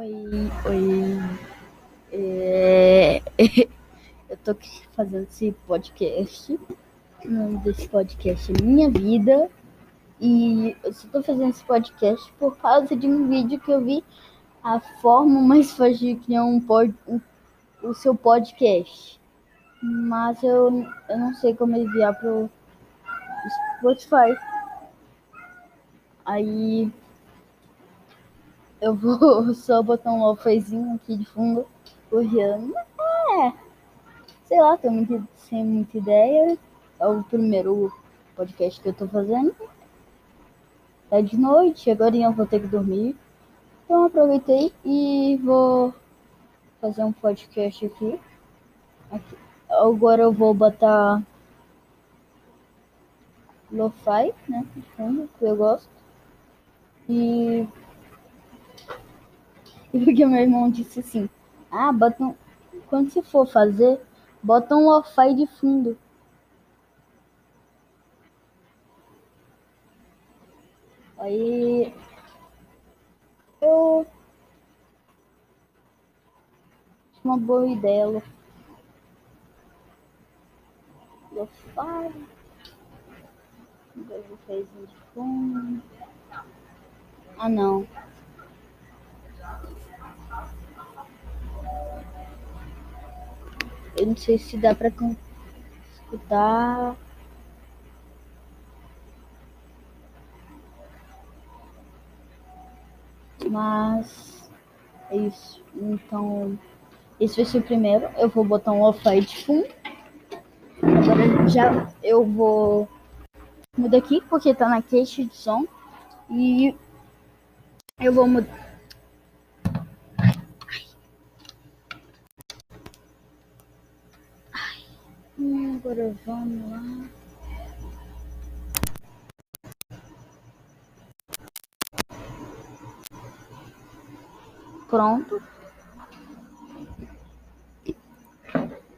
Oi, oi. É... Eu tô fazendo esse podcast. O nome desse podcast é Minha Vida. E eu só tô fazendo esse podcast por causa de um vídeo que eu vi a forma mais fácil de criar um, pod, um o seu podcast. Mas eu, eu não sei como enviar pro Spotify. Aí eu vou só botar um lofazinho aqui de fundo, correndo. É, sei lá, tô muito, sem muita ideia. É o primeiro podcast que eu tô fazendo. É de noite, agora eu vou ter que dormir. Então aproveitei e vou fazer um podcast aqui. aqui. Agora eu vou botar lo-fi, né, que eu gosto. E porque meu irmão disse assim: Ah, bota um... quando você for fazer, bota um lo-fi de fundo. Aí eu uma boa ideia, lo-fi. Dois de fundo. Ah, não. Eu não sei se dá pra escutar. Mas é isso. Então, esse vai ser o primeiro. Eu vou botar um lo-fi de. Agora já eu vou mudar aqui porque tá na queixa de som. E eu vou mudar. Agora vamos lá. Pronto.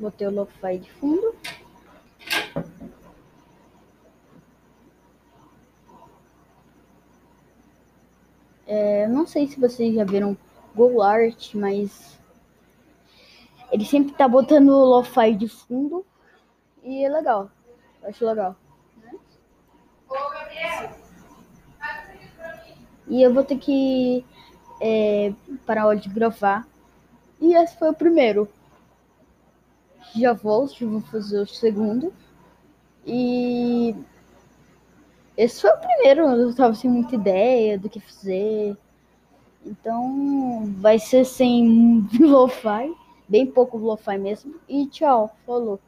Botei o lo-fi de fundo. É, não sei se vocês já viram Go Art, mas ele sempre tá botando o lo-fi de fundo e é legal. Eu acho legal. E eu vou ter que é, parar de gravar. E esse foi o primeiro. Já volto, vou fazer o segundo. E esse foi o primeiro. Eu tava sem muita ideia do que fazer. Então vai ser sem lo-fi, bem pouco lo-fi mesmo. E tchau, falou.